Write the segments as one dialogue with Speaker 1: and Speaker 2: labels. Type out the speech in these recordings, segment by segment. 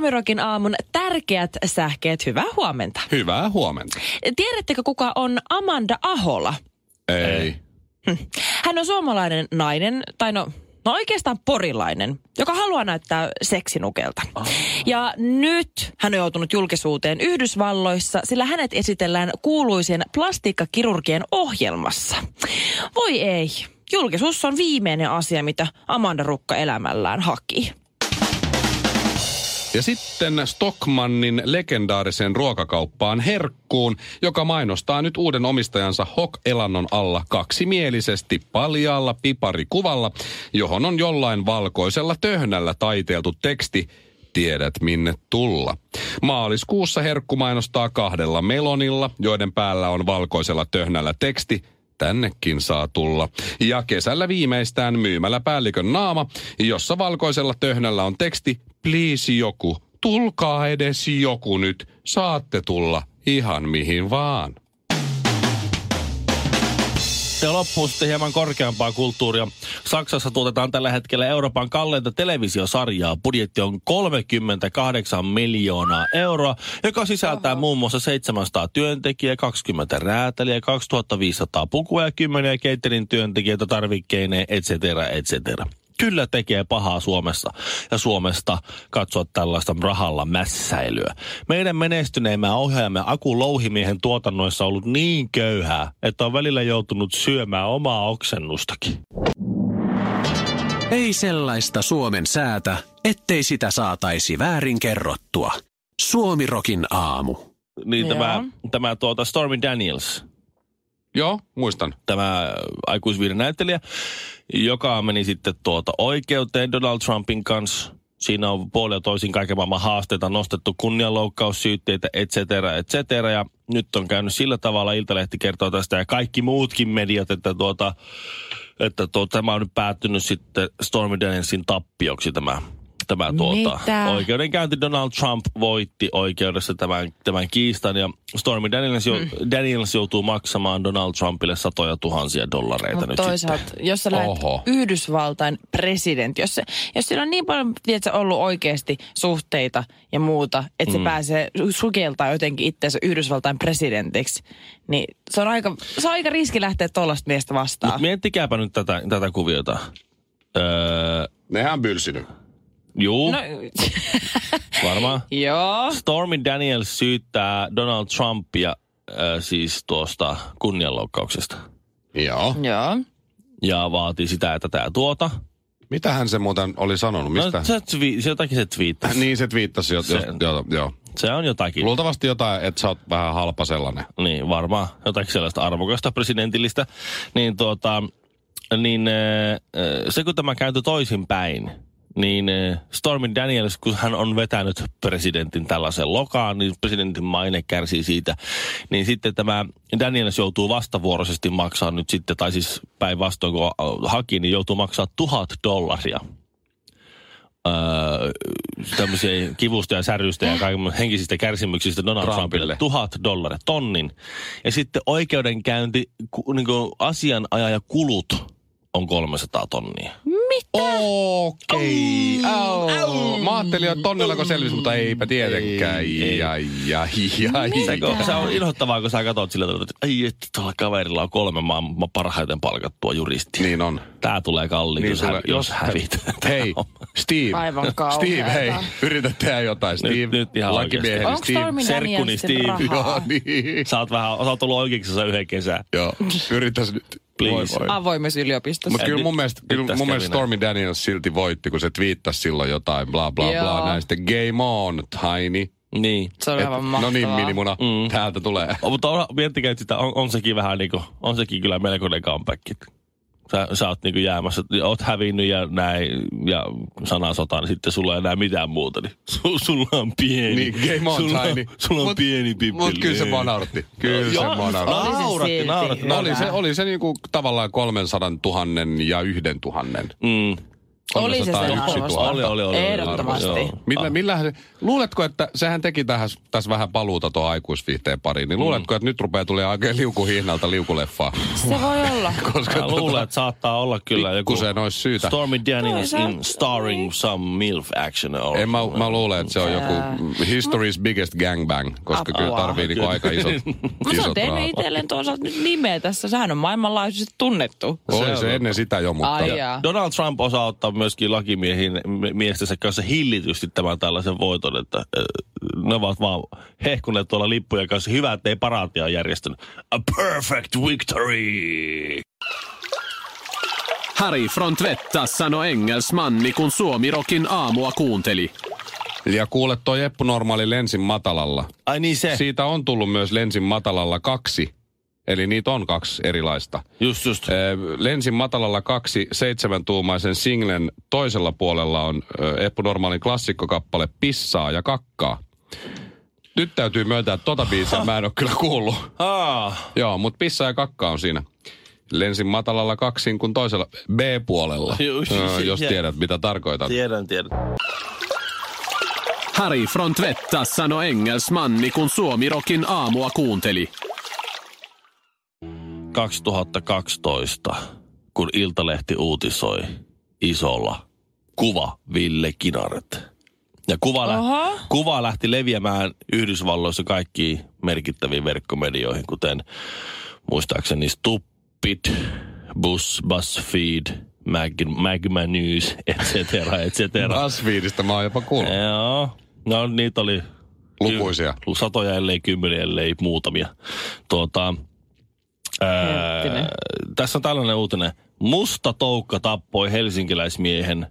Speaker 1: Suomirokin aamun tärkeät sähkeet, hyvää huomenta.
Speaker 2: Hyvää huomenta.
Speaker 1: Tiedättekö kuka on Amanda Ahola?
Speaker 2: Ei.
Speaker 1: Hän on suomalainen nainen, tai no, no oikeastaan porilainen, joka haluaa näyttää seksinukelta. Ja nyt hän on joutunut julkisuuteen Yhdysvalloissa, sillä hänet esitellään kuuluisien plastiikkakirurgien ohjelmassa. Voi ei, julkisuus on viimeinen asia, mitä Amanda Rukka elämällään haki.
Speaker 2: Ja sitten Stockmannin legendaariseen ruokakauppaan Herkkuun, joka mainostaa nyt uuden omistajansa Hok Elannon alla kaksimielisesti paljaalla piparikuvalla, johon on jollain valkoisella töhnällä taiteeltu teksti Tiedät minne tulla. Maaliskuussa Herkku mainostaa kahdella melonilla, joiden päällä on valkoisella töhnällä teksti tännekin saa tulla. Ja kesällä viimeistään myymällä päällikön naama, jossa valkoisella töhnällä on teksti Please joku, tulkaa edes joku nyt, saatte tulla ihan mihin vaan.
Speaker 3: Ja loppuun sitten hieman korkeampaa kulttuuria. Saksassa tuotetaan tällä hetkellä Euroopan kalleinta televisiosarjaa. Budjetti on 38 miljoonaa euroa, joka sisältää Oho. muun muassa 700 työntekijää, 20 räätäliä, 2500 pukua ja 10 caterin työntekijöitä tarvikkeineen, etc. etc kyllä tekee pahaa Suomessa ja Suomesta katsoa tällaista rahalla mässäilyä. Meidän menestyneimmä ohjaajamme Aku Louhimiehen tuotannoissa on ollut niin köyhää, että on välillä joutunut syömään omaa oksennustakin.
Speaker 4: Ei sellaista Suomen säätä, ettei sitä saataisi väärin kerrottua. Suomirokin aamu.
Speaker 3: Niin tämä, tämä tuota Stormy Daniels,
Speaker 2: Joo, muistan.
Speaker 3: tämä aikuisviiden näyttelijä, joka meni sitten tuota oikeuteen Donald Trumpin kanssa. Siinä on puolella toisin kaiken maailman haasteita nostettu, kunnianloukkaussyytteitä, et cetera, et cetera. Ja nyt on käynyt sillä tavalla, Iltalehti kertoo tästä ja kaikki muutkin mediat, että, tuota, että tuota, tämä on nyt päättynyt sitten Stormy Danielsin tappioksi tämä tämä tuota, oikeudenkäynti. Donald Trump voitti oikeudessa tämän, tämän kiistan ja Stormy Daniels, jo, mm. Daniels joutuu maksamaan Donald Trumpille satoja tuhansia dollareita Mut nyt
Speaker 1: toisaalta,
Speaker 3: sitten.
Speaker 1: jos sä lähdet Yhdysvaltain presidentti, jos, se, jos sillä on niin paljon tiedätkö, ollut oikeasti suhteita ja muuta, että mm. se pääsee sukeltaa jotenkin itseensä Yhdysvaltain presidentiksi, niin se on aika, se on aika riski lähteä tuollaista miestä vastaan. Mut
Speaker 3: miettikääpä nyt tätä, tätä kuviota. Öö,
Speaker 2: Nehän on bylsinyt.
Speaker 3: Juu. No. Varmaan.
Speaker 1: Joo.
Speaker 3: Stormy Daniels syyttää Donald Trumpia äh, siis tuosta kunnianloukkauksesta.
Speaker 2: Joo.
Speaker 1: Joo.
Speaker 3: Ja vaatii sitä, että tämä tuota.
Speaker 2: Mitä hän se muuten oli sanonut? Mistä?
Speaker 3: No, se, twi- se jotakin se twiittasi.
Speaker 2: niin, se twiittasi. Jo,
Speaker 3: Se-
Speaker 2: jo, jo.
Speaker 3: Se on jotakin.
Speaker 2: Luultavasti jotain, että sä oot vähän halpa sellainen.
Speaker 3: Niin, varmaan. Jotakin sellaista arvokasta presidentillistä. Niin tuota, niin äh, äh, se kun tämä kääntyi toisinpäin, niin äh, Stormy Daniels, kun hän on vetänyt presidentin tällaisen lokaan, niin presidentin maine kärsii siitä. Niin sitten tämä Daniels joutuu vastavuoroisesti maksaa nyt sitten, tai siis päinvastoin kun äh, haki, niin joutuu maksaa tuhat dollaria öö, tämmöisiä kivusta ja särystä ja kaiken henkisistä kärsimyksistä Donald Trumpille.
Speaker 2: Trumpille.
Speaker 3: Tuhat dollaria, tonnin. Ja sitten oikeudenkäynti, ku, niin kuin asianajaja kulut on 300 tonnia.
Speaker 2: Okei. Okay. Mä ajattelin, että tonnellako selvisi, mutta eipä tietenkään.
Speaker 3: Ei,
Speaker 2: Ai, ai, ai,
Speaker 3: Se,
Speaker 2: ai.
Speaker 3: kun, se on inhottavaa, kun sä katsot sillä tavalla, että ai, että tuolla kaverilla on kolme maan parhaiten palkattua juristia.
Speaker 2: Niin on.
Speaker 3: Tää tulee kalliin,
Speaker 2: Niin
Speaker 3: jos,
Speaker 2: tulee-
Speaker 3: hä, jos hävit.
Speaker 2: Hei, Steve.
Speaker 1: Aivan kauheeta.
Speaker 2: Steve, hei. Yritä tehdä jotain. Steve,
Speaker 3: Nyt- nyt ihan
Speaker 2: lakimieheni
Speaker 1: Onko
Speaker 2: Steve.
Speaker 3: Serkkuni Steve.
Speaker 1: rahaa?
Speaker 2: Joo, niin.
Speaker 3: Sä oot vähän, sä oot ollut oikeuksessa yhden kesän.
Speaker 2: Joo, yrittäisi nyt.
Speaker 3: Please.
Speaker 2: Voi, voi.
Speaker 1: Avoimessa yliopistossa.
Speaker 2: Mutta kyllä mun mielestä, kyllä mun mielestä Stormy Daniels silti voitti, kun se twiittasi silloin jotain bla bla
Speaker 1: Joo.
Speaker 2: bla näistä game on, tiny.
Speaker 3: Niin.
Speaker 1: Se on
Speaker 2: Et-
Speaker 1: aivan
Speaker 2: no
Speaker 1: mahtavaa.
Speaker 2: niin, minimuna,
Speaker 3: Mm.
Speaker 2: täältä tulee.
Speaker 3: O, mutta on, miettikää, että sitä on, on sekin vähän niin kuin, on sekin kyllä melkoinen comeback. Sä, sä oot niinku jäämässä, oot hävinnyt ja näin, ja sanasota, niin sitten sulla ei enää mitään muuta. Niin su, sulla on pieni.
Speaker 2: Niin, game on
Speaker 3: sulla,
Speaker 2: tiny.
Speaker 3: Sulla on
Speaker 2: Mut-
Speaker 3: pieni pippeli.
Speaker 2: Mut kyllä se mua nauratti. Kyllä se
Speaker 3: Joo,
Speaker 2: nauratti.
Speaker 1: Se
Speaker 3: Nauratti,
Speaker 1: silti
Speaker 3: nauratti.
Speaker 1: hyvä.
Speaker 2: Oli se, oli se niinku tavallaan 300 000 ja yhden tuhannen.
Speaker 3: Mm.
Speaker 1: Oli se sen
Speaker 2: 301
Speaker 1: arvosta.
Speaker 2: 000.
Speaker 3: Oli, oli, oli.
Speaker 1: Ehdottomasti.
Speaker 2: Millä, millähän se, luuletko, että sehän teki tähän, tässä vähän paluuta tuon aikuisviihteen pariin, niin luuletko, että nyt rupeaa tulee oikein liukuhihnalta liukuleffaa?
Speaker 1: Se voi olla.
Speaker 2: Koska
Speaker 3: Mä luulen, että saattaa olla kyllä joku
Speaker 2: Pikkusen olisi syytä.
Speaker 3: Stormy Daniels in starring some MILF action. Or
Speaker 2: En mä, mä luulen, että se on joku history's biggest gangbang, koska kyllä
Speaker 1: Apua.
Speaker 2: tarvii niinku aika isot,
Speaker 1: Mutta se on
Speaker 2: isot
Speaker 1: tehnyt itselleen toisaalta nyt nimeä tässä. Sehän on maailmanlaajuisesti tunnettu.
Speaker 2: Oli se ennen sitä jo, mutta...
Speaker 3: Donald Trump osaa ottaa myöskin lakimiehin m- miestensä kanssa hillitysti tämän tällaisen voiton, että ne ovat vaan hehkuneet tuolla lippujen kanssa. Hyvä, ettei paraatia järjestänyt. A perfect victory!
Speaker 4: Harry från Tvättas sanoi engelsmanni, kun Suomirokin aamua kuunteli.
Speaker 2: Ja kuule, toi Eppu Normaali lensin matalalla.
Speaker 3: Ai niin se.
Speaker 2: Siitä on tullut myös lensin matalalla kaksi. Eli niitä on kaksi erilaista.
Speaker 3: Just, just.
Speaker 2: Lensin matalalla kaksi seitsemäntuumaisen singlen toisella puolella on Eppu Normaalin klassikkokappale Pissaa ja kakkaa. Nyt täytyy myöntää, että tota biisiä mä en ole kyllä kuullut.
Speaker 3: Ah,
Speaker 2: Joo, mutta Pissaa ja kakkaa on siinä. Lensin matalalla kaksin kuin toisella B-puolella, jos tiedät mitä tarkoitan.
Speaker 3: tiedän, tiedän.
Speaker 4: Harry från Tvättas sanoi engelsmanni, kun Suomirokin aamua kuunteli.
Speaker 3: 2012, kun Iltalehti uutisoi isolla kuva Ville Kinaret. Ja kuva, lä- kuva lähti leviämään Yhdysvalloissa kaikkiin merkittäviin verkkomedioihin, kuten muistaakseni Stupid, Bus, BuzzFeed, Mag, Magma News, et cetera, et cetera.
Speaker 2: Asfiidista mä oon jopa kuullut.
Speaker 3: Joo, no niitä oli
Speaker 2: Lukuisia.
Speaker 3: ky- satoja, ellei kymmeniä, ellei muutamia. Tuota,
Speaker 1: Hettinen.
Speaker 3: tässä on tällainen uutinen. Musta toukka tappoi helsinkiläismiehen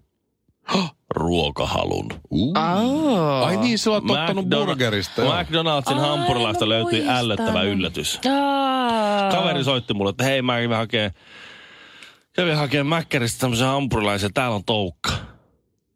Speaker 3: ruokahalun.
Speaker 2: Uh.
Speaker 1: Oh.
Speaker 2: Ai niin, sä oot ottanut
Speaker 3: McDonald-
Speaker 2: burgerista. joo.
Speaker 3: McDonaldsin
Speaker 1: Ai,
Speaker 3: hampurilaista löytyi
Speaker 1: muistan.
Speaker 3: ällöttävä yllätys.
Speaker 1: Aa.
Speaker 3: Kaveri soitti mulle, että hei mä kävin hakee, kävin hakee Mäkkäristä tämmöisen hampurilaisen, täällä on toukka.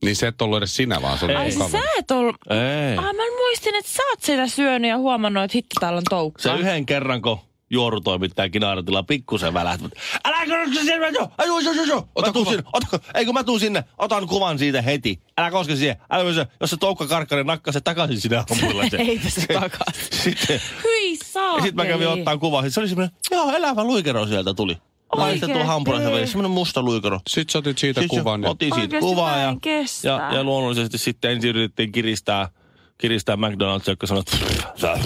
Speaker 2: Niin se et ollut edes sinä, vaan se
Speaker 1: Ai sä
Speaker 2: kaveri.
Speaker 1: et ollut...
Speaker 3: Ei.
Speaker 1: Ai mä muistin, että sä oot sitä syönyt ja huomannut, että hitto täällä on toukka.
Speaker 3: Se yhden kerran, kun juorutoimittaja Kinaaratilla pikkusen välähti. mutta Älä koske sinne, joo, ai joo, joo, joo, joo. Mä tuun sinne, otako, ei kun mä tuun sinne, otan kuvan siitä heti. Älä koske siihen, älä se, jos se toukka karkkaa, niin nakkaa se takaisin sinne hampurilaiseen.
Speaker 1: Heitä se takaisin.
Speaker 3: Sitten,
Speaker 1: Hyi
Speaker 3: ja sitten mä kävin ottaa. Sitten se oli semmoinen, joo, elävä luikero sieltä tuli. Mä sitten tuolla hampurilaisen välissä, semmoinen musta luikero.
Speaker 2: Sitten sä otit siitä
Speaker 3: Sitten
Speaker 2: kuvan. ja-
Speaker 3: Otin siitä kuvaa
Speaker 1: mä
Speaker 3: ja, ja, ja, luonnollisesti sitten ensin yritettiin kiristää, kiristää McDonald's, joka "Sä."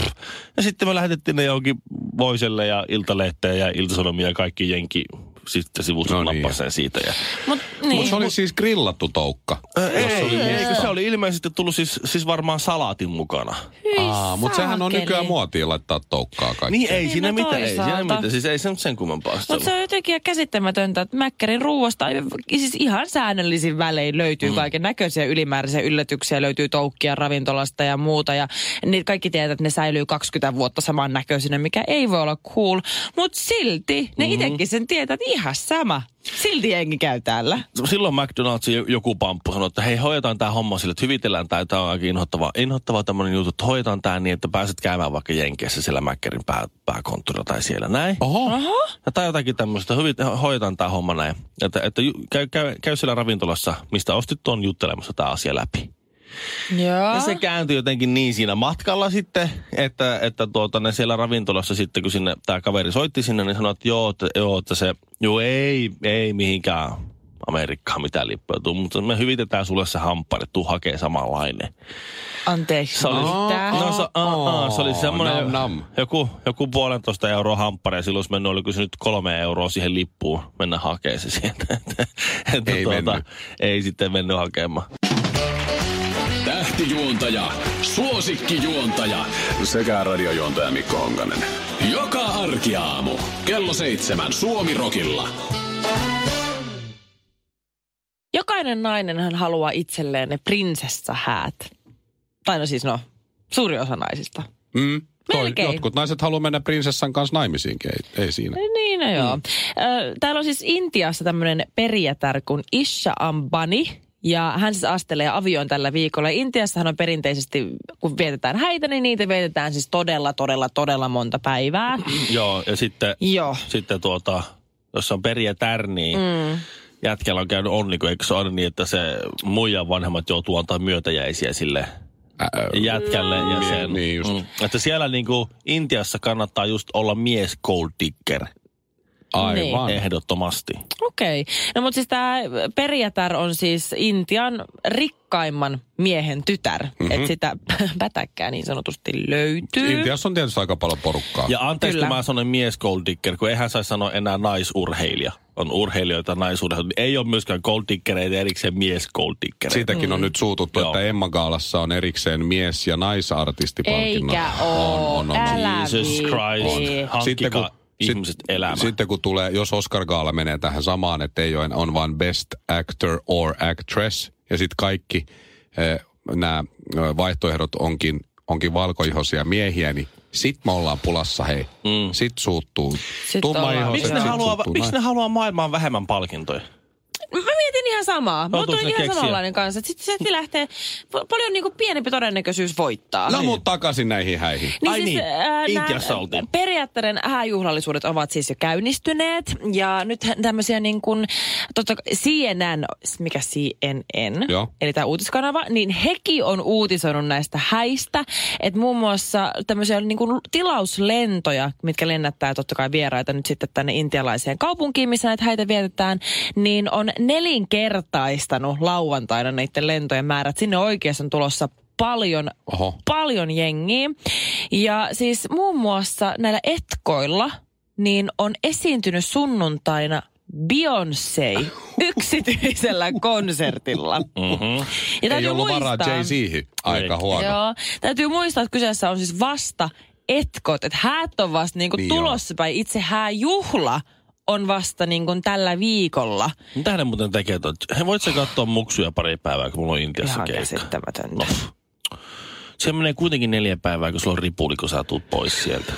Speaker 3: ja sitten me lähetettiin ne johonkin Voiselle ja Iltalehteen ja Iltasanomia ja kaikki jenki sitten sivuston
Speaker 2: No niin.
Speaker 3: siitä. Ja,
Speaker 1: Mut, niin.
Speaker 2: Mutta se oli siis grillattu toukka.
Speaker 3: ei, ei, ei, kun se oli ilmeisesti tullut siis, siis varmaan salaatin mukana.
Speaker 2: Aa, mutta sehän on nykyään muotia laittaa toukkaa kaikki.
Speaker 3: Niin ei
Speaker 1: Niin,
Speaker 3: siinä
Speaker 1: no
Speaker 3: mitään, ei siinä mitään. Siis ei se nyt sen kummempaa
Speaker 1: Mutta se on jotenkin käsittämätöntä, että Mäkkärin ruuasta siis ihan säännöllisin välein löytyy mm. kaiken näköisiä ylimääräisiä yllätyksiä, löytyy toukkia ravintolasta ja muuta. Ja niin kaikki tietää, että ne säilyy 20 vuotta saman näköisinä, mikä ei voi olla cool. Mutta silti ne mm-hmm. itsekin sen tietää, että ihan sama. Silti jengi käy täällä.
Speaker 3: silloin McDonald'sin joku pamppu sanoi, että hei, hoidetaan tämä homma sille, että hyvitellään tämä, tämä on aika inhottava, inhottava tämmöinen juttu, että hoidetaan tämä niin, että pääset käymään vaikka Jenkeissä siellä Mäkkärin pää, pääkonttorilla tai siellä näin.
Speaker 2: Oho.
Speaker 3: Ja tai jotakin tämmöistä, hyvit, hoidetaan tämä homma näin. Että, että käy, käy, käy siellä ravintolassa, mistä ostit tuon juttelemassa tämä asia läpi.
Speaker 1: Joo.
Speaker 3: Ja se kääntyi jotenkin niin siinä matkalla sitten, että, että tuota, ne siellä ravintolassa sitten, kun sinne tämä kaveri soitti sinne, niin sanoi, että joo, että, joo, että se, joo ei, ei mihinkään Amerikkaan mitään lippuja tuu, mutta me hyvitetään sulle se hamppari, tuu hakee samanlainen.
Speaker 1: Anteeksi.
Speaker 3: Se oli, no, se, a, a, se oli semmoinen
Speaker 2: nam, nam.
Speaker 3: Joku, joku puolentoista euroa hamppari ja silloin olisi mennyt, oliko se nyt kolme euroa siihen lippuun mennä hakemaan se sieltä. Että, että
Speaker 2: Ei mennyt.
Speaker 3: ei sitten mennyt hakemaan.
Speaker 4: Tähtijuontaja, suosikkijuontaja sekä radiojuontaja Mikko Honkanen. Joka arkiaamu kello seitsemän Suomirokilla.
Speaker 1: Jokainen nainenhan haluaa itselleen ne prinsessahäät. Tai no siis no, suuri osa naisista.
Speaker 2: Mm. Toi, jotkut naiset haluaa mennä prinsessan kanssa naimisiinkin, ei, ei siinä.
Speaker 1: Niin, no joo. Mm. Täällä on siis Intiassa tämmöinen perijätär kuin Isha Ambani. Ja hän siis astelee avioon tällä viikolla. Intiassahan on perinteisesti, kun vietetään häitä, niin niitä vietetään siis todella, todella, todella monta päivää.
Speaker 3: Joo, ja sitten,
Speaker 1: Joo.
Speaker 3: sitten tuota, jos on periä tärni, mm. jätkällä on käynyt onni, kun eikö se ole aina niin, että se muijan vanhemmat joutuu antaa myötäjäisiä sille jätkälle ja
Speaker 2: Mie-
Speaker 3: sen.
Speaker 2: niin just.
Speaker 3: Että siellä niinku Intiassa kannattaa just olla mies gold digger.
Speaker 2: Aivan.
Speaker 3: Ehdottomasti.
Speaker 1: Okei. No mutta siis tämä perijätär on siis Intian rikkaimman miehen tytär. Mm-hmm. Että sitä pätäkkää niin sanotusti löytyy.
Speaker 2: Intiassa on tietysti aika paljon porukkaa.
Speaker 3: Ja anteeksi,
Speaker 1: Kyllä.
Speaker 3: kun mä sanon mies gold digger, kun eihän saisi sanoa enää naisurheilija. On urheilijoita naisuudessa. Ei ole myöskään gold diggereitä erikseen mies gold diggereitä.
Speaker 2: Siitäkin on nyt suututtu,
Speaker 3: Joo.
Speaker 2: että Emma Gaalassa on erikseen mies- ja naisartistipalkinnot.
Speaker 1: Eikä oo.
Speaker 2: On, on, on, on.
Speaker 1: Älä
Speaker 3: Jesus. Christ. Hankkika ihmiset elämä.
Speaker 2: Sitten kun tulee, jos Oscar Gaala menee tähän samaan, että ei ole, on vain best actor or actress, ja sitten kaikki eh, nämä vaihtoehdot onkin, onkin valkoihoisia miehiä, niin sit me ollaan pulassa, hei. Mm. Sit suuttuu.
Speaker 1: Sit ollaan-
Speaker 3: Miksi ne,
Speaker 2: sit
Speaker 3: haluaa, miksi ne haluaa maailmaan vähemmän palkintoja?
Speaker 1: Mä mietin ihan samaa. Mä
Speaker 3: ne
Speaker 1: ihan
Speaker 3: keksiä?
Speaker 1: samanlainen kanssa. Sitten se lähtee paljon niinku pienempi todennäköisyys voittaa.
Speaker 2: No mut takaisin näihin häihin.
Speaker 3: Ai niin, Intiassa oltiin.
Speaker 1: Periaatteiden hääjuhlallisuudet ovat siis jo käynnistyneet. Ja nyt tämmöisiä niin kuin, totta, CNN, mikä CNN,
Speaker 2: Joo.
Speaker 1: eli tämä uutiskanava, niin hekin on uutisoinut näistä häistä. Että muun muassa tämmöisiä niin kuin tilauslentoja, mitkä lennättää totta kai vieraita nyt sitten tänne intialaiseen kaupunkiin, missä näitä häitä vietetään, niin on nelinkertaistanut lauantaina näiden lentojen määrät. Sinne oikeassa on tulossa paljon
Speaker 2: Oho.
Speaker 1: paljon jengiä. Ja siis muun muassa näillä etkoilla niin on esiintynyt sunnuntaina Beyoncé yksityisellä konsertilla. Mm-hmm. Ja
Speaker 2: Ei
Speaker 1: täytyy
Speaker 2: ollut varaa
Speaker 1: muistaa-
Speaker 2: Jay-Zhin. Aika
Speaker 3: Ei.
Speaker 2: huono.
Speaker 1: Joo, täytyy muistaa, että kyseessä on siis vasta etkot, että häät on vasta niinku
Speaker 2: Niin
Speaker 1: niin tulossa päin. Itse hääjuhla on vasta niinku tällä viikolla.
Speaker 3: Mitä ne muuten tekee? Tot? He voit sä katsoa muksuja pari päivää, kun mulla on Intiassa
Speaker 1: Ihan
Speaker 3: keikka.
Speaker 1: käsittämätöntä.
Speaker 3: No. Se menee kuitenkin neljä päivää, kun sulla on ripuli, kun sä tuut pois sieltä.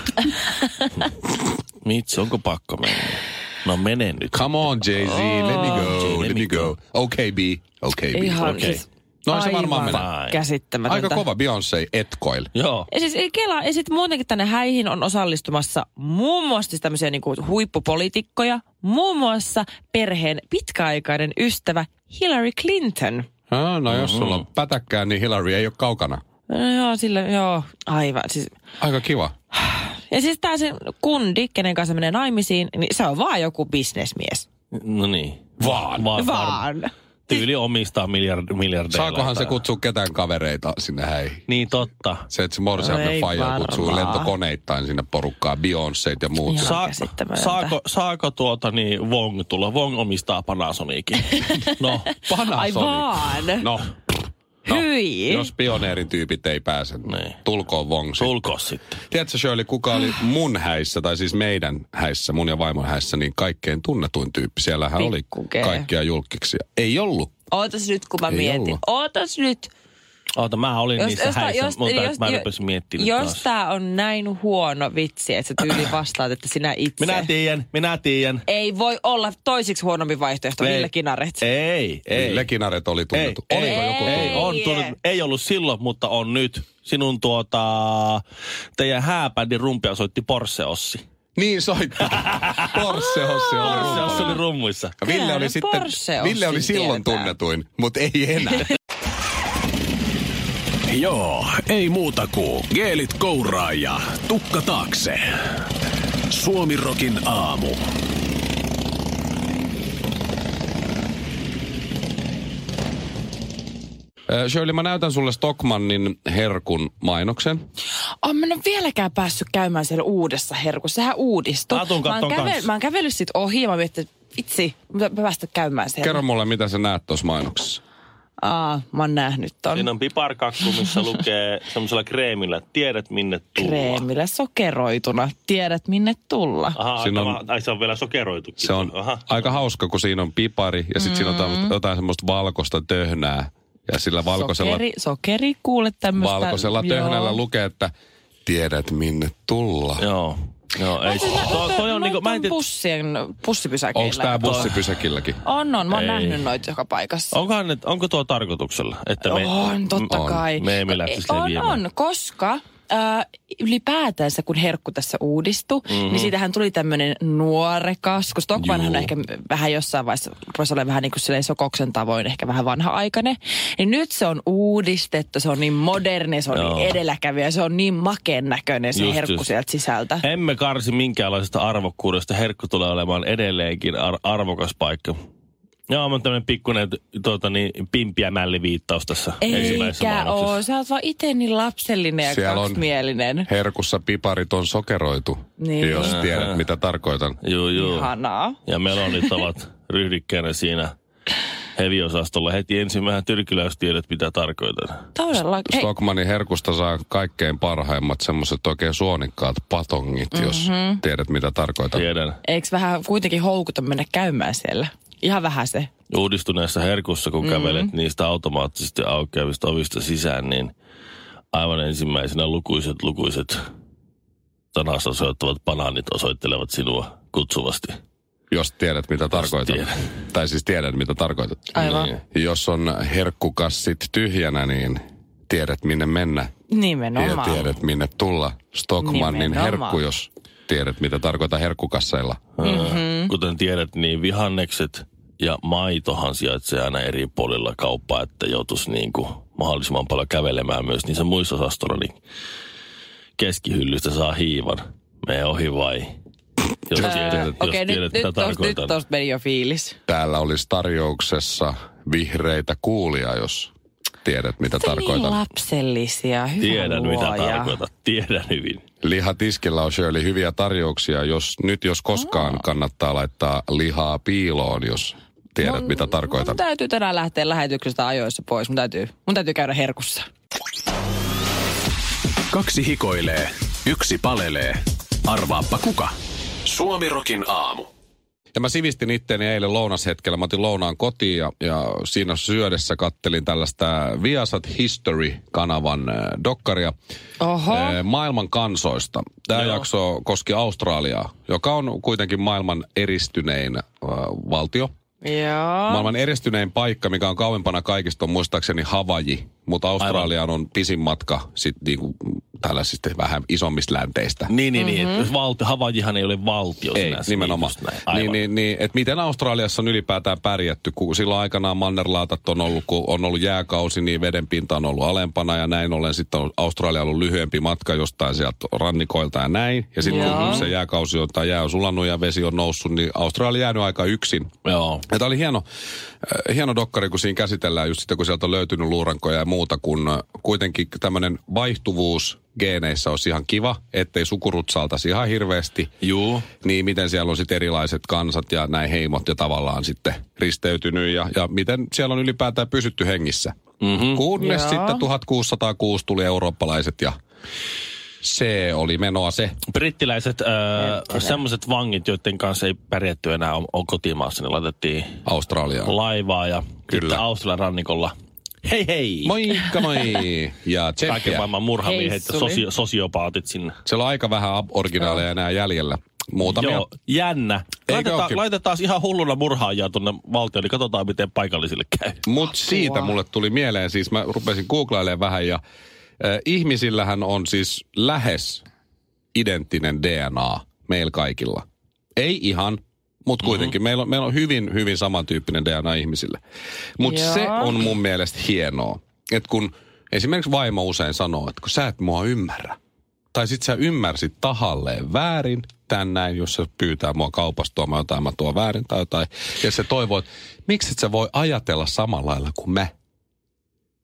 Speaker 3: Mitsi, onko pakko mennä? No mene nyt.
Speaker 2: Come on, Jay-Z, let me go,
Speaker 3: Jay,
Speaker 2: let me go. Okay, B, okay, B.
Speaker 1: Ihan
Speaker 3: okei.
Speaker 1: siis
Speaker 2: No se varmaan
Speaker 3: menee.
Speaker 1: käsittämätöntä.
Speaker 2: Aika kova Beyoncé etkoil.
Speaker 3: Joo.
Speaker 1: Ja siis ei Kela, ja sitten muutenkin tänne häihin on osallistumassa muun muassa siis tämmöisiä niinku huippupoliitikkoja, muun muassa perheen pitkäaikainen ystävä Hillary Clinton.
Speaker 2: Ah, no jos sulla on pätäkkää, niin Hillary ei ole kaukana.
Speaker 1: No joo, sillä, joo, aivan. Siis,
Speaker 2: Aika kiva.
Speaker 1: ja siis tää se kundi, kenen kanssa menee naimisiin, niin se on vaan joku bisnesmies.
Speaker 3: No niin.
Speaker 2: Vaan.
Speaker 3: Vaan.
Speaker 1: Vaan.
Speaker 3: Tyyli omistaa miljard, miljardeilla.
Speaker 2: Saakohan se kutsua ketään kavereita sinne häihin?
Speaker 3: Niin totta.
Speaker 2: Se, että se
Speaker 1: No
Speaker 2: morsiamme
Speaker 1: ei
Speaker 2: faija kutsuu lentokoneittain sinne porukkaan, Beyoncét ja muut.
Speaker 3: Saa,
Speaker 1: käsittämätöntä.
Speaker 3: saako, saako tuota niin Wong tulla? Wong omistaa Panasonicin. No,
Speaker 1: Ai vaan.
Speaker 2: No,
Speaker 1: Hyi.
Speaker 2: jos pioneerin tyypit ei pääse,
Speaker 3: Niin.
Speaker 2: tulkoon Wong sitten.
Speaker 3: tulko sitten.
Speaker 2: Tiedätkö Shirley, kuka oli mun häissä, tai siis meidän häissä, mun ja vaimon häissä, niin kaikkein tunnetuin tyyppi. Siellähän oli
Speaker 1: Pikku G.
Speaker 2: kaikkia julkiksia. Ei ollut.
Speaker 1: Ootas nyt, kun mä
Speaker 2: Ei
Speaker 1: mietin.
Speaker 2: ollut.
Speaker 1: Ootas nyt.
Speaker 3: Oota, mä olin niissä
Speaker 1: tää-
Speaker 3: häissä, mutta jos, mä rupesin miettimään
Speaker 1: jos
Speaker 3: taas.
Speaker 1: tää on näin huono vitsi, että sä tyyli vastaat, että sinä itse.
Speaker 3: Minä tiedän, minä tiedän.
Speaker 1: Ei voi olla toisiksi huonompi vaihtoehto,
Speaker 3: Ei.
Speaker 1: Ville Kinaret.
Speaker 3: Ei, ei.
Speaker 2: Ville Kinaret oli tunnettu.
Speaker 3: Ei,
Speaker 2: Oliko
Speaker 3: ei,
Speaker 2: joku
Speaker 3: ei,
Speaker 2: tunnettu?
Speaker 3: on tullut, ei ollut silloin, mutta on nyt. Sinun tuota, teidän hääbändin rumpia soitti Porsche Ossi.
Speaker 2: Niin soitti. Porsche Hossi oli
Speaker 3: Porsche Ossi oli rummuissa.
Speaker 2: Ville oli
Speaker 1: no
Speaker 2: sitten, Ville oli silloin
Speaker 1: tietää.
Speaker 2: tunnetuin, mutta ei enää.
Speaker 4: Joo, ei muuta kuin geelit kouraa ja tukka taakse. Suomirokin aamu.
Speaker 2: Shirley, mä näytän sulle Stockmannin herkun mainoksen.
Speaker 1: Oh, mä en ole vieläkään päässyt käymään siellä uudessa herkussa. Sehän uudistui.
Speaker 3: Mä
Speaker 1: mä, oon
Speaker 3: kanssa.
Speaker 1: mä oon kävellyt sit ohi ja mä mietin, että vitsi, mä päästä käymään siellä.
Speaker 2: Kerro mulle, mitä sä näet tuossa mainoksessa.
Speaker 1: Aa, mä oon nähnyt ton.
Speaker 3: Siinä on piparkakku, missä lukee semmoisella kreemillä, tiedät minne tulla.
Speaker 1: Kreemillä sokeroituna. Tiedät minne tulla.
Speaker 3: Aha,
Speaker 2: Siinä on-
Speaker 3: ai se on vielä sokeroitukin.
Speaker 2: Se on
Speaker 3: Aha.
Speaker 2: aika hauska, kun siinä on pipari ja sitten siinä on tämmöstä, jotain semmoista valkoista töhnää. Ja sillä valkoisella,
Speaker 1: Sokeri, sokeri kuule tämmöistä.
Speaker 2: valkoisella
Speaker 1: joo.
Speaker 2: töhnällä lukee, että tiedät minne tulla.
Speaker 3: Joo. Joo, ei, toi, toi on niinku, mä en tiedä,
Speaker 1: bussien pussipysäkeillä.
Speaker 2: Onko tämä bussipysäkilläkin?
Speaker 1: On, on. Mä oon
Speaker 3: Ei.
Speaker 1: nähnyt noita joka paikassa.
Speaker 3: onkohan ne, onko tuo tarkoituksella? Että me,
Speaker 1: On, totta
Speaker 2: on.
Speaker 1: kai.
Speaker 3: Me emme lähtisi
Speaker 1: on, on, koska äh, ylipäätänsä kun herkku tässä uudistui,
Speaker 3: Mhm.
Speaker 1: mm-hmm. niin siitähän tuli tämmöinen nuorekas, kun Stockmanhan ehkä vähän jossain vaiheessa, rupesi olemaan vähän niin kuin sokoksen tavoin, ehkä vähän vanha-aikainen. Niin nyt se on uudistettu, se on niin moderni, se on
Speaker 3: Joo.
Speaker 1: niin edelläkävijä, se on niin makeen näköinen se
Speaker 3: Just,
Speaker 1: herkku
Speaker 3: just.
Speaker 1: sieltä sisältä.
Speaker 3: Emme karsi minkäänlaisesta arvokkuudesta. Herkku tulee olemaan edelleenkin ar- arvokas paikka. Joo, on tämmöinen pikkuinen tuota, niin, pimpiä mälliviittaus tässä ensimmäisessä
Speaker 1: Eikä oo, sä oot vaan itse niin lapsellinen ja
Speaker 2: Siellä on-
Speaker 1: kaksimielinen.
Speaker 2: Herkussa piparit on sokeroitu,
Speaker 1: Niin.
Speaker 2: jos tiedät mitä tarkoitan.
Speaker 3: Joo, joo.
Speaker 1: Ihanaa.
Speaker 3: Ja melonit ovat ryhdikkäänä siinä heviosastolla. Heti ensimmäinen tyrkiläys tiedät, mitä tarkoitan.
Speaker 1: Todella. Hei,
Speaker 2: Stockmanin herkusta saa kaikkein parhaimmat semmoiset oikein suonikkaat patongit, jos
Speaker 1: Mhm.
Speaker 2: tiedät mitä tarkoitan.
Speaker 3: Tiedän.
Speaker 1: eikö vähän kuitenkin houkuta mennä käymään siellä? Ihan vähän se.
Speaker 3: Uudistuneessa herkussa, kun mm-hmm. kävelet niistä automaattisesti aukeavista ovista sisään, niin aivan ensimmäisenä lukuiset, lukuiset sanasta osoittavat banaanit osoittelevat sinua kutsuvasti.
Speaker 2: Jos tiedät mitä tarkoitan.
Speaker 3: tiedän.
Speaker 2: Tai siis tiedät mitä tarkoitat.
Speaker 1: Aivan.
Speaker 3: Niin.
Speaker 2: Jos on herkkukassit tyhjänä, niin tiedät minne mennä. Ja
Speaker 1: Nimenomaan.
Speaker 2: tiedät minne tulla. Stockmannin
Speaker 1: Nimenomaan.
Speaker 2: herkku, jos tiedät mitä tarkoitan herkkukasseilla.
Speaker 3: Mm-hmm. Kuten tiedät, niin vihannekset ja maitohan sijaitsee aina eri puolilla kauppaa, että joutuisi niin kuin mahdollisimman paljon kävelemään myös niissä muissa osastolla, niin keskihyllystä saa hiivan. Mene ohi vai? Jos tiedät, jos
Speaker 1: Okei,
Speaker 3: tiedät
Speaker 1: nyt,
Speaker 3: mitä
Speaker 1: nyt, tosta, nyt
Speaker 3: tarkoitan.
Speaker 1: tosta meni jo fiilis.
Speaker 2: Täällä olisi tarjouksessa vihreitä kuulia, jos tiedät mitä
Speaker 1: Niin
Speaker 2: tarkoitan.
Speaker 1: lapsellisia, hyvä
Speaker 3: Tiedän mitä
Speaker 1: luoja.
Speaker 3: tarkoitat. Tiedän hyvin.
Speaker 2: Lihatiskillä on Shirley hyviä tarjouksia. Jos, nyt jos koskaan kannattaa laittaa lihaa piiloon, jos tiedät mitä tarkoitan.
Speaker 1: Mun täytyy tänään lähteä lähetyksestä ajoissa pois. Mun täytyy, mun täytyy käydä herkussa.
Speaker 4: Kaksi hikoilee, yksi palelee. Arvaappa kuka? Suomirokin aamu.
Speaker 2: Ja mä sivistin itteeni eilen lounashetkellä. Mä otin lounaan kotiin ja, ja siinä syödessä kattelin tällaista Viasat History-kanavan äh, dokkaria
Speaker 1: Oho.
Speaker 2: äh, maailman kansoista. Tämä
Speaker 3: Joo.
Speaker 2: jakso koski Australiaa, joka on kuitenkin maailman eristynein äh, valtio.
Speaker 1: Joo.
Speaker 2: Maailman eristynein paikka, mikä on kauempana kaikista, on muistaakseni Havaji. Mutta Australiaan on pisin matka sit niinku tällaisista vähän isommista länteistä.
Speaker 3: Niin, niin, niin. Mm-hmm. Valtio, Havajihan ei ole valtio
Speaker 2: Ei,
Speaker 3: sinänsä.
Speaker 2: nimenomaan.
Speaker 3: Niin.
Speaker 2: Niin,
Speaker 3: Aivan.
Speaker 2: niin, niin, että miten Australiassa on ylipäätään pärjätty, kun silloin aikanaan mannerlaatat on ollut, kun on ollut jääkausi, niin vedenpinta on ollut alempana ja näin ollen sitten on Australia ollut lyhyempi matka jostain sieltä rannikoilta ja näin. Ja sitten kun se jääkausi on, tai jää on sulannut ja vesi on noussut, niin Australia jäänyt aika yksin.
Speaker 3: Joo.
Speaker 2: Ja tämä oli hieno, äh, hieno dokkari, kun siinä käsitellään just sitten, kun sieltä on löytynyt luurankoja ja muuta, kun äh, kuitenkin tämmöinen vaihtuvuus geeneissä olisi ihan kiva, ettei sukurutsaltaisi ihan hirveästi.
Speaker 3: Juu.
Speaker 2: Niin miten siellä on sitten erilaiset kansat ja näin heimot ja tavallaan sitten risteytynyt ja, ja miten siellä on ylipäätään pysytty hengissä. Mm-hmm. Kunnes
Speaker 1: Joo.
Speaker 2: sitten 1606 tuli eurooppalaiset ja se oli menoa se.
Speaker 3: Brittiläiset, äh, semmoiset vangit, joiden kanssa ei pärjätty enää on, on kotimaassa, niin laitettiin
Speaker 2: Australiaan.
Speaker 3: laivaa ja
Speaker 2: Kyllä.
Speaker 3: sitten Australian rannikolla. Hei hei!
Speaker 2: Moikka moi! Ja
Speaker 3: Kaiken
Speaker 2: tseppiä.
Speaker 3: maailman murhamiehet ja sosio- sosiopaatit sinne.
Speaker 2: Siellä on aika vähän originaaleja enää jäljellä. Muutamia.
Speaker 3: Joo, jännä. Laitetaan, laitetaan ihan hulluna murhaajia tuonne valtioon, niin katsotaan miten paikallisille käy.
Speaker 2: Mutta siitä mulle tuli mieleen, siis mä rupesin googlailemaan vähän ja äh, ihmisillähän on siis lähes identtinen DNA meillä kaikilla. Ei ihan, mutta kuitenkin. Mm-hmm. Meillä, on, meillä on hyvin, hyvin samantyyppinen DNA ihmisille. Mutta se on mun mielestä hienoa, että kun esimerkiksi vaimo usein sanoo, että kun sä et mua ymmärrä, tai sit sä ymmärsit tahalleen väärin tän näin, jos se pyytää mua kaupasta tuomaan jotain, mä tuon väärin tai jotain. Ja se toivoo, että miksi et sä voi ajatella samalla lailla kuin me?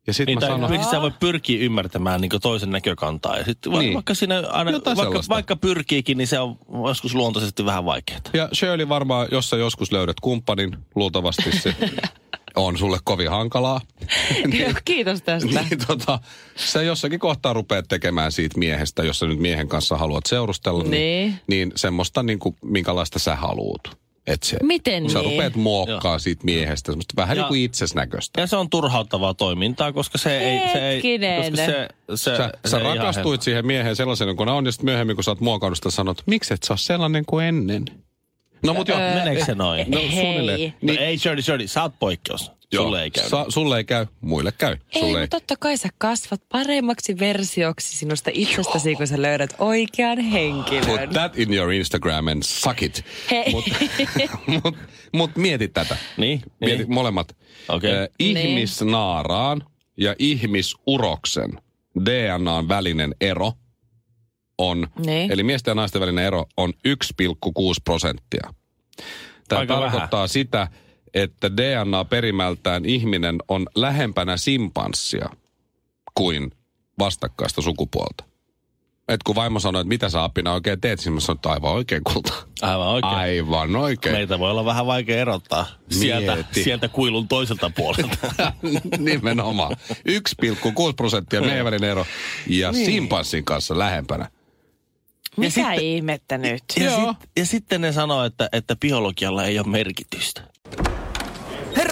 Speaker 2: Ja sit
Speaker 3: Niin,
Speaker 2: mä sanon,
Speaker 3: miksi sä voi pyrkiä ymmärtämään niin toisen näkökantaa. Ja sitten
Speaker 2: Niin.
Speaker 3: niin. vaikka, siinä aina,
Speaker 2: Jotain
Speaker 3: vaikka,
Speaker 2: sellaista.
Speaker 3: vaikka pyrkiikin, niin se on joskus luontaisesti vähän vaikeaa.
Speaker 2: ja Shirley varmaan, jos sä joskus löydät kumppanin, luultavasti se on sulle kovin hankalaa.
Speaker 1: Joo, Kiitos tästä.
Speaker 2: niin tota, sä jossakin kohtaa rupeat tekemään siitä miehestä, jos sä nyt miehen kanssa haluat seurustella, niin,
Speaker 1: Niin.
Speaker 2: niin semmoista niin kuin, minkälaista sä haluut. Et se,
Speaker 1: Miten
Speaker 2: Sä
Speaker 1: niin?
Speaker 2: rupeat muokkaa siitä miehestä semmoista vähän
Speaker 3: Ja-
Speaker 2: niin kuin itsesnäköistä.
Speaker 3: Ja se on turhauttavaa toimintaa, koska se ei... Se ei
Speaker 1: Hetkinen.
Speaker 3: koska se, se,
Speaker 2: Sä,
Speaker 3: se
Speaker 2: sä rakastuit siihen mieheen sellaisena kuin on, ja sitten myöhemmin, kun sä oot muokannut sitä, sanot, miksi et sä ole sellainen kuin ennen? No mut joo.
Speaker 3: Meneekö se noin?
Speaker 2: No
Speaker 1: Hei.
Speaker 2: suunnilleen.
Speaker 3: No ei, Shirley, Shirley, sä oot poikkeus. Sulle ei käy.
Speaker 2: Sa, sulle ei käy, muille käy.
Speaker 1: Ei,
Speaker 2: Sulle
Speaker 1: mutta totta kai sä kasvat paremmaksi versioksi sinusta itsestäsi, kun sä löydät oikean henkilön.
Speaker 2: Put that in your Instagram and suck it.
Speaker 1: Hei.
Speaker 2: Mutta mut, mut mieti tätä.
Speaker 3: Niin,
Speaker 2: Mieti
Speaker 3: niin.
Speaker 2: molemmat.
Speaker 3: Okei.
Speaker 2: Ö, ihmisnaaraan ja ihmisuroksen DNAn välinen ero on,
Speaker 1: Niin.
Speaker 2: eli miesten ja naisten välinen ero on 1,6 prosenttia. Tämä
Speaker 3: Aika
Speaker 2: tarkoittaa
Speaker 3: vähän.
Speaker 2: sitä, että DNA-perimältään ihminen on lähempänä simpanssia kuin vastakkaista sukupuolta. Et kun vaimo sanoi, että mitä sä apina oikein teet, niin mä sanoin, että aivan oikein kulta.
Speaker 3: Aivan oikein.
Speaker 2: Aivan oikein.
Speaker 3: Meitä voi olla vähän vaikea erottaa sieltä,
Speaker 2: Mieti.
Speaker 3: sieltä kuilun toiselta puolelta.
Speaker 2: Nimenomaan. 1,6 prosenttia meidän välinen ero ja niin. simpanssin kanssa lähempänä.
Speaker 1: Mitä
Speaker 3: sitten-
Speaker 1: ihmettä nyt?
Speaker 3: ja,
Speaker 2: Joo.
Speaker 3: sit, ja sitten ne sanoo, että, että biologialla ei ole merkitystä.